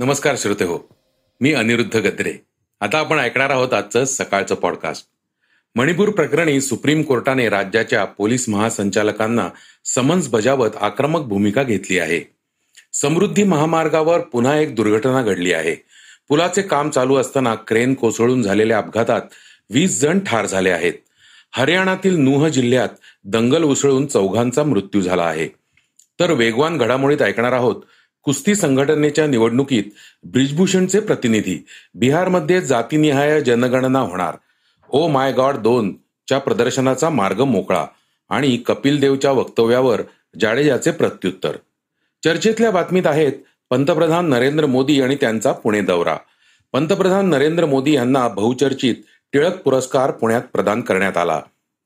नमस्कार श्रोते हो मी अनिरुद्ध गद्रे. आता आपण ऐकणार आहोत आजचं सकाळचं पॉडकास्ट मणिपूर प्रकरणी सुप्रीम कोर्टाने राज्याच्या पोलीस महासंचालकांना समन्स बजावत आक्रमक भूमिका घेतली आहे. समृद्धी महामार्गावर पुन्हा एक दुर्घटना घडली आहे. पुलाचे काम चालू असताना क्रेन कोसळून झालेल्या अपघातात वीस जण ठार झाले आहेत. हरियाणातील नुह जिल्ह्यात दंगल उसळून चौघांचा मृत्यू झाला आहे. तर वेगवान घडामोडीत ऐकणार आहोत कुस्ती संघटनेच्या निवडणुकीत ब्रिजभूषणचे प्रतिनिधी. बिहारमध्ये जातीनिहाय जनगणना होणार. Oh ओ माय गॉड दोन च्या प्रदर्शनाचा मार्ग मोकळा आणि कपिल देवच्या वक्तव्यावर जाडेजाचे प्रत्युत्तर. चर्चेतल्या बातमीत आहेत पंतप्रधान नरेंद्र मोदी आणि त्यांचा पुणे दौरा. पंतप्रधान नरेंद्र मोदी यांना बहुचर्चित टिळक पुरस्कार पुण्यात प्रदान करण्यात आला.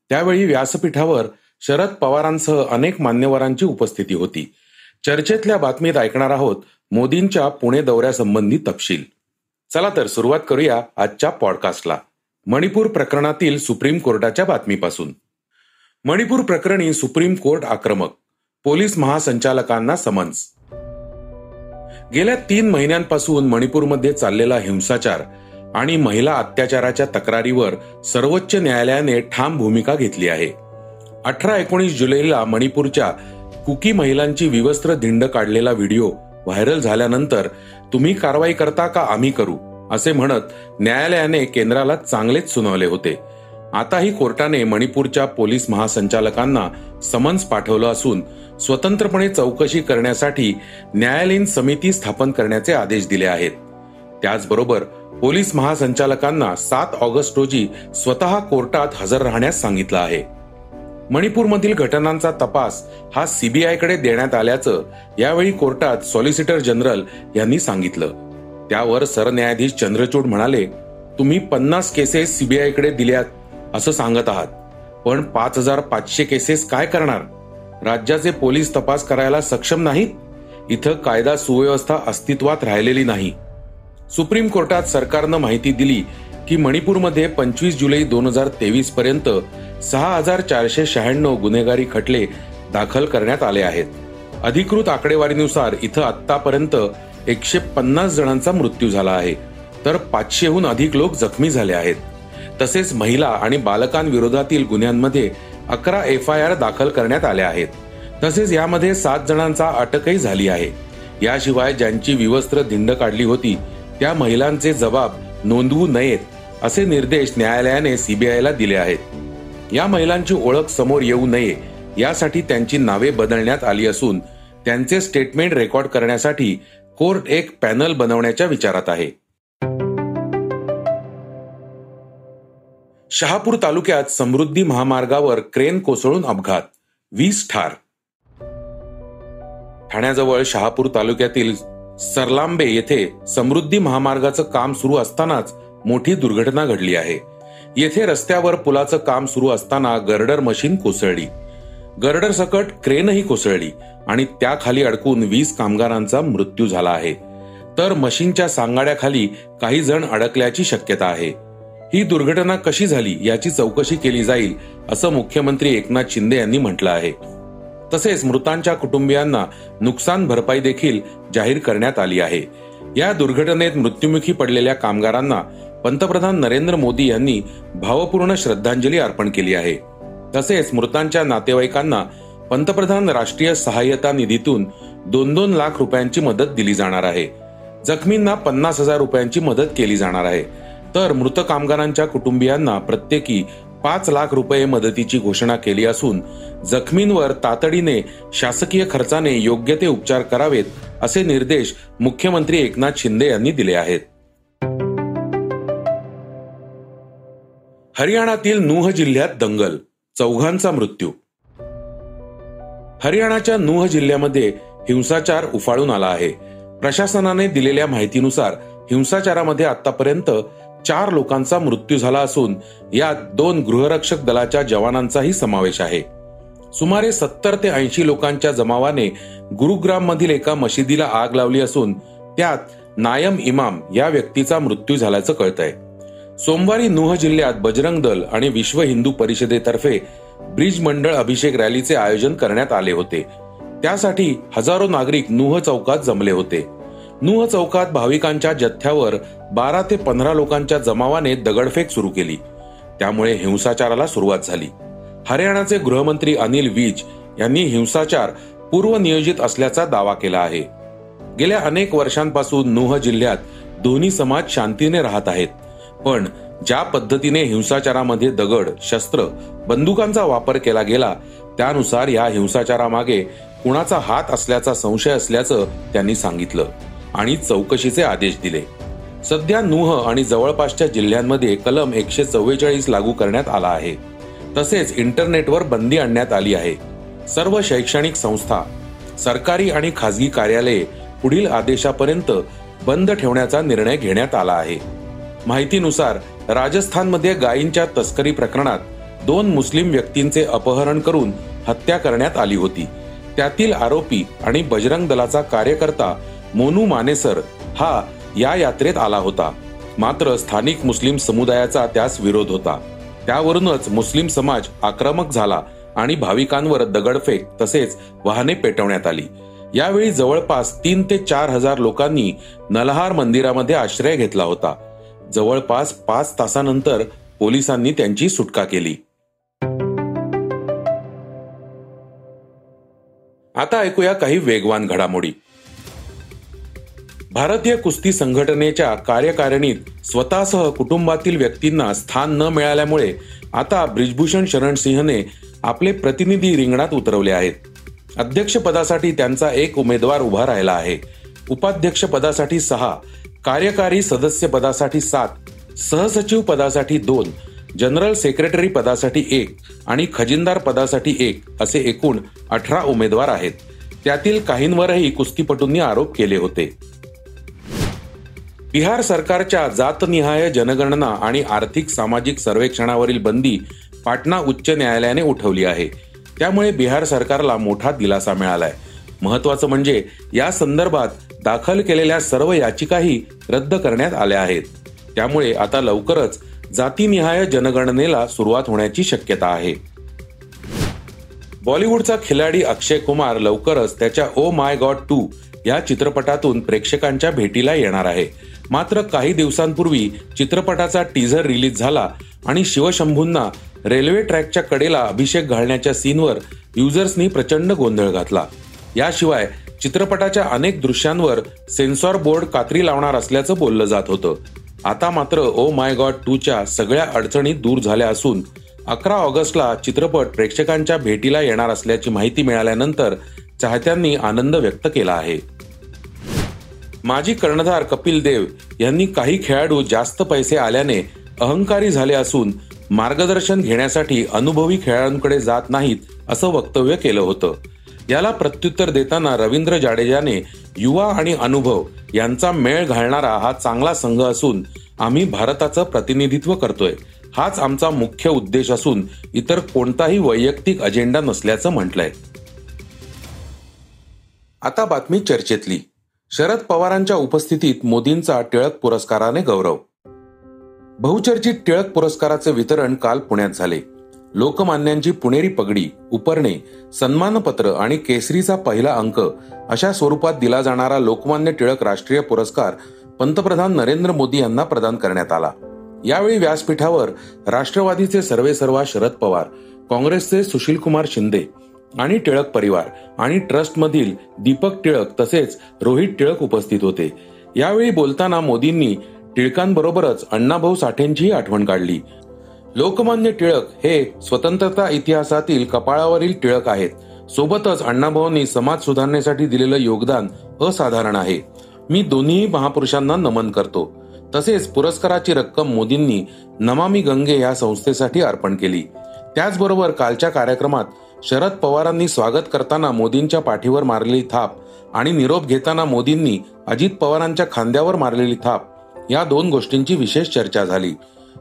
त्यावेळी व्यासपीठावर शरद पवारांसह अनेक मान्यवरांची उपस्थिती होती. चर्चेतल्या बातमीत ऐकणार आहोत मोदींच्या पुणे दौऱ्यासंबंधी तपशील. चला तर सुरुवात करूया आजच्या पॉडकास्टला. मणिपूर प्रकरणातील सुप्रीम कोर्टाच्या बातमीपासून. मणिपूर प्रकरणी सुप्रीम कोर्ट आक्रमक पोलीस महासंचालकांना समन्स. गेल्या तीन महिन्यांपासून मणिपूरमध्ये चाललेला हिंसाचार आणि महिला अत्याचाराच्या तक्रारीवर सर्वोच्च न्यायालयाने ठाम भूमिका घेतली आहे. अठरा एकोणीस जुलैला मणिपूरच्या कुकी महिलांची विवस्त्र धिंड काढलेला व्हिडिओ व्हायरल झाल्यानंतर तुम्ही कारवाई करता का आम्ही करू? असे म्हणत न्यायालयाने केंद्राला चांगलेच सुनावले होते. आताही कोर्टाने मणिपूरच्या पोलीस महासंचालकांना समन्स पाठवलं असून स्वतंत्रपणे चौकशी करण्यासाठी न्यायालयीन समिती स्थापन करण्याचे आदेश दिले आहेत. त्याचबरोबर पोलीस महासंचालकांना सात ऑगस्ट रोजी स्वतः कोर्टात हजर राहण्यास सांगितलं आहे. मणिपूरमधील घटनांचा तपास हा सीबीआयकडे देण्यात आल्याचं यावेळी कोर्टात सॉलिसिटर जनरल यांनी सांगितलं. त्यावर सरन्यायाधीश चंद्रचूड म्हणाले तुम्ही पन्नास केसेस सीबीआयकडे दिल्यात असं सांगत आहात. पण पाच हजार पाचशे केसेस काय करणार? राज्याचे पोलीस तपास करायला सक्षम नाहीत? इथं कायदा सुव्यवस्था अस्तित्वात राहिलेली नाही. सुप्रीम कोर्टात सरकारनं माहिती दिली की मणिपूरमध्ये पंचवीस जुलै दोन हजार तेवीस पर्यंत सहा हजार चारशे शहाण्णव गुन्हेगारी खटले दाखल करण्यात आले आहेत. अधिकृत आकडेवारीनुसार इथं आतापर्यंत एकशे पन्नास जणांचा मृत्यू झाला आहे. तर पाचशेहून अधिक लोक जखमी झाले आहेत. तसेच महिला आणि बालकांविरोधातील गुन्ह्यांमध्ये अकरा एफ आय आर दाखल करण्यात आल्या आहेत. तसेच यामध्ये सात जणांचा अटकही झाली आहे. याशिवाय ज्यांची विवस्त्र धिंड काढली होती त्या महिलांचे जबाब नोंदवू नयेत असे निर्देश न्यायालयाने सीबीआयला दिले आहेत. या महिलांची ओळख समोर येऊ नये यासाठी त्यांची नावे बदलण्यात आली असून त्यांचे स्टेटमेंट रेकॉर्ड करण्यासाठी कोर्ट एक पॅनल बनवण्याच्या विचारात आहे. शहापूर तालुक्यात समृद्धी महामार्गावर क्रेन कोसळून अपघात वीस ठार. ठाण्याजवळ शहापूर तालुक्यातील सरलांबे येथे समृद्धी महामार्गाचं काम सुरू असतानाच मोठी दुर्घटना घडली आहे. येथे रस्त्यावर पुलाचं काम सुरू असताना गर्डर मशीन कोसळली. गर्डर सकट क्रेनही कोसळली आणि त्याखाली अडकून वीस कामगारांचा मृत्यू झाला आहे. तर मशीनच्या सांगाड्याखाली काही जण अडकल्याची शक्यता आहे. ही दुर्घटना कशी झाली याची चौकशी केली जाईल असं मुख्यमंत्री एकनाथ शिंदे यांनी म्हटलं आहे. तसेच मृतांच्या कुटुंबियांना नुकसान भरपाई देखील जाहीर करण्यात आली आहे. या दुर्घटनेत मृत्युमुखी पडलेल्या कामगारांना पंतप्रधान नरेंद्र मोदी यांनी भावपूर्ण श्रद्धांजली अर्पण केली आहे. तसेच मृतांच्या नातेवाईकांना पंतप्रधान राष्ट्रीय सहाय्यता निधीतून दोन दोन लाख रुपयांची मदत दिली जाणार आहे. जखमींना पन्नास हजार रुपयांची मदत केली जाणार आहे. तर मृत कामगारांच्या कुटुंबियांना प्रत्येकी पाच लाख रुपये मदतीची घोषणा केली असून जखमींवर तातडीने शासकीय खर्चाने योग्य ते उपचार करावेत असे निर्देश मुख्यमंत्री एकनाथ शिंदे यांनी दिले आहेत. हरियाणातील नूह जिल्ह्यात दंगल चौघांचा मृत्यू. हरियाणाच्या नूह जिल्ह्यामध्ये हिंसाचार उफाळून आला आहे. प्रशासनाने दिलेल्या माहितीनुसार हिंसाचारामध्ये आतापर्यंत चार लोकांचा मृत्यू झाला असून यात दोन गृहरक्षक दलाच्या जवानांचाही समावेश आहे. सुमारे सत्तर ते ऐंशी लोकांच्या जमावाने गुरुग्राम मधील एका मशिदीला आग लावली असून त्यात नायम इमाम या व्यक्तीचा मृत्यू झाल्याचं कळतंय. सोमवारी नुह जिल्ह्यात बजरंग दल आणि विश्व हिंदू परिषदेतर्फे ब्रिज मंडळ अभिषेक रॅलीचे आयोजन करण्यात आले होते. त्यासाठी हजारो नागरिक नुह चौकात जमले होते. नुह चौकात भाविकांच्या जथ्यावर बारा ते पंधरा लोकांच्या जमावाने दगडफेक सुरू केली. त्यामुळे हिंसाचाराला सुरुवात झाली. हरियाणाचे गृहमंत्री अनिल विज यांनी हिंसाचार पूर्वनियोजित असल्याचा दावा केला आहे. गेल्या अनेक वर्षांपासून नुह जिल्ह्यात दोन्ही समाज शांतीने राहत आहेत. पण ज्या पद्धतीने हिंसाचारामध्ये दगड शस्त्र बंदुकांचा वापर केला गेला त्यानुसार या हिंसाचारामागे कुणाचा हात असल्याचा संशय असल्याचं त्यांनी सांगितलं आणि चौकशीचे आदेश दिले. सध्या नुह आणि जवळपासच्या जिल्ह्यांमध्ये कलम एकशे चव्वेचाळीस लागू करण्यात आला आहे. तसेच इंटरनेटवर बंदी आणण्यात आली आहे. सर्व शैक्षणिक संस्था सरकारी आणि खासगी कार्यालये पुढील आदेशापर्यंत बंद ठेवण्याचा निर्णय घेण्यात आला आहे. माहितीनुसार राजस्थानमध्ये गायींच्या तस्करी प्रकरणात दोन मुस्लिम व्यक्तींचे अपहरण करून हत्या करण्यात आली होती. त्यातील आरोपी आणि बजरंग दलाचा कार्यकर्ता मोनू मानेसर हा या यात्रेत आला होता. मात्र स्थानिक मुस्लिम समुदायाचा त्यास विरोध होता. त्यावरूनच मुस्लिम समाज आक्रमक झाला आणि भाविकांवर दगडफेक तसेच वाहने पेटवण्यात आली. यावेळी जवळपास तीन ते चार हजार लोकांनी नलहार मंदिरामध्ये आश्रय घेतला होता. जवळपास पाच तासानंतर पोलिसांनी त्यांची सुटका केली. आता ऐकूया काही वेगवान घडामोडी. भारतीय कुस्ती संघटनेच्या कार्यकारिणीत स्वतःसह कुटुंबातील व्यक्तींना स्थान न मिळाल्यामुळे आता ब्रिजभूषण शरण सिंहने आपले प्रतिनिधी रिंगणात उतरवले आहेत. अध्यक्षपदासाठी त्यांचा एक उमेदवार उभा राहिला आहे. उपाध्यक्षपदासाठी सहा कार्यकारी सदस्य पदासाठी सात सहसचिव पदासाठी दोन जनरल सेक्रेटरी पदासाठी एक आणि खजिनदार पदासाठी एक असे एकूण अठरा उमेदवार आहेत. त्यातील काहींवरही कुस्तीपटूंनी आरोप केले होते. बिहार सरकारच्या जातनिहाय जनगणना आणि आर्थिक सामाजिक सर्वेक्षणावरील बंदी पाटणा उच्च न्यायालयाने उठवली आहे. त्यामुळे बिहार सरकारला मोठा दिलासा मिळालाय. महत्वाचं म्हणजे या संदर्भात दाखल केलेल्या सर्व याचिकाही रद्द करण्यात आल्या आहेत. त्यामुळे आता लवकरच जातीनिहाय जनगणनेला सुरुवात होण्याची शक्यता आहे. बॉलिवूडचा खिलाडी अक्षय कुमार लवकरच त्याच्या ओ माय गॉड टू या चित्रपटातून प्रेक्षकांच्या भेटीला येणार आहे. मात्र काही दिवसांपूर्वी चित्रपटाचा टीझर रिलीज झाला आणि शिवशंभूंना रेल्वे ट्रॅकच्या कडेला अभिषेक घालण्याच्या सीनवर युजर्सनी प्रचंड गोंधळ घातला. याशिवाय चित्रपटाच्या अनेक दृश्यांवर सेन्सॉर बोर्ड कात्री लावणार असल्याचं बोललं जात होतं. आता मात्र ओ माय गॉड टूच्या सगळ्या अडचणी दूर झाल्या असून अकरा ऑगस्टला चित्रपट प्रेक्षकांच्या भेटीला येणार असल्याची माहिती मिळाल्यानंतर चाहत्यांनी आनंद व्यक्त केला आहे. माजी कर्णधार कपिल देव यांनी काही खेळाडू जास्त पैसे आल्याने अहंकारी झाले असून मार्गदर्शन घेण्यासाठी अनुभवी खेळाडूंकडे जात नाहीत असं वक्तव्य केलं होतं. याला प्रत्युत्तर देताना रवींद्र जाडेजाने युवा आणि अनुभव यांचा मेळ घालणारा हा चांगला संघ असून आम्ही भारताचं प्रतिनिधित्व करतोय. हाच आमचा मुख्य उद्देश असून इतर कोणताही वैयक्तिक अजेंडा नसल्याचं म्हटलंय. आता बातमी चर्चेतली. शरद पवारांच्या उपस्थितीत मोदींचा टिळक पुरस्काराने गौरव. बहुचर्चित टिळक पुरस्काराचे वितरण काल पुण्यात झाले. लोकमान्यांची पुणेरी पगडी उपरणे सन्मानपत्र आणि केसरीचा पहिला अंक अशा स्वरूपात दिला जाणारा लोकमान्य टिळक राष्ट्रीय पुरस्कार पंतप्रधान नरेंद्र मोदी यांना प्रदान करण्यात आला. यावेळी व्यासपीठावर राष्ट्रवादीचे सर्वेसर्वा शरद पवार काँग्रेसचे सुशील कुमार शिंदे आणि टिळक परिवार आणि ट्रस्टमधील दीपक टिळक तसेच रोहित टिळक उपस्थित होते. यावेळी बोलताना मोदींनी टिळकांबरोबरच अण्णाभाऊ साठेंचीही आठवण काढली. लोकमान्य टिळक हे स्वतंत्रता इतिहासातील कपाळावरील टिळक आहेत. सोबतच अण्णाभाऊंनी समाज सुधारण्यासाठी दिलेलं योगदान असाधारण आहे. मी दोन्ही महापुरुषांना नमन करतो. तसेच पुरस्काराची रक्कम मोदींनी नमामी गंगे या संस्थेसाठी अर्पण केली. त्याचबरोबर कालच्या कार्यक्रमात शरद पवारांनी स्वागत करताना मोदींच्या पाठीवर मारलेली थाप आणि निरोप घेताना मोदींनी अजित पवारांच्या खांद्यावर मारलेली थाप या दोन गोष्टींची विशेष चर्चा झाली.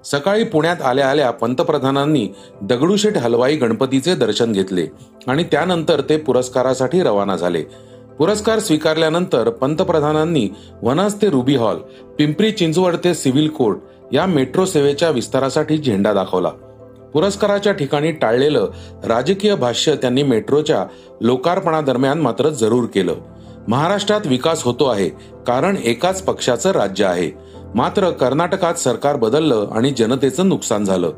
सकाळी पुण्यात आल्या आल्या पंतप्रधानांनी दगडूशेठ हलवाई गणपतीचे दर्शन घेतले आणि त्यानंतर ते पुरस्कारासाठी रवाना झाले. पुरस्कार स्वीकारल्यानंतर पंतप्रधानांनी वनाज ते रुबी हॉल पिंपरी चिंचवड ते सिव्हिल कोर्ट या मेट्रो सेवेच्या विस्तारासाठी झेंडा दाखवला. पुरस्काराच्या ठिकाणी टाळलेलं राजकीय भाष्य त्यांनी मेट्रोच्या लोकार्पणादरम्यान मात्र जरूर केलं. महाराष्ट्रात विकास होतो आहे कारण एकाच पक्षाचं राज्य आहे. मात्र कर्नाटकात सरकार बदललं आणि जनतेचं नुकसान झालं.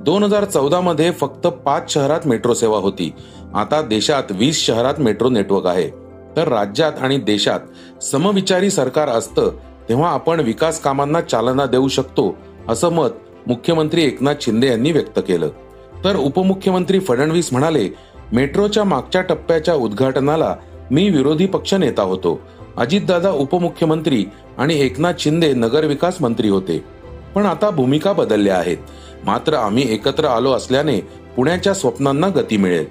दोन हजार चौदा मध्ये फक्त पाच शहरात मेट्रो सेवा होती. आता देशात वीस शहरात मेट्रो नेटवर्क आहे. तर राज्यात आणि देशात समविचारी सरकार असतं तेव्हा आपण विकास कामांना चालना देऊ शकतो असं मत मुख्यमंत्री एकनाथ शिंदे यांनी व्यक्त केलं. तर उपमुख्यमंत्री फडणवीस म्हणाले मेट्रोच्या मागच्या टप्प्याच्या उद्घाटनाला मी विरोधी पक्ष नेता होतो. अजितदादा उपमुख्यमंत्री आणि एकनाथ शिंदे नगरविकास मंत्री होते. पण आता भूमिका बदलल्या आहेत. मात्र आम्ही एकत्र आलो असल्याने पुण्याच्या स्वप्नांना गती मिळेल.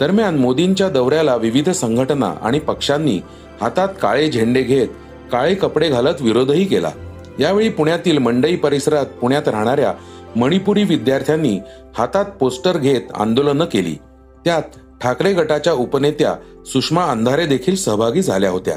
दरम्यान मोदींच्या दौऱ्याला विविध संघटना आणि पक्षांनी हातात काळे झेंडे घेत काळे कपडे घालत विरोधही केला. यावेळी पुण्यातील मंडई परिसरात पुण्यात राहणाऱ्या मणिपुरी विद्यार्थ्यांनी हातात पोस्टर घेत आंदोलनं केली. त्यात ठाकरे गटाच्या उपनेत्या सुषमा अंधारे देखील सहभागी झाल्या होत्या.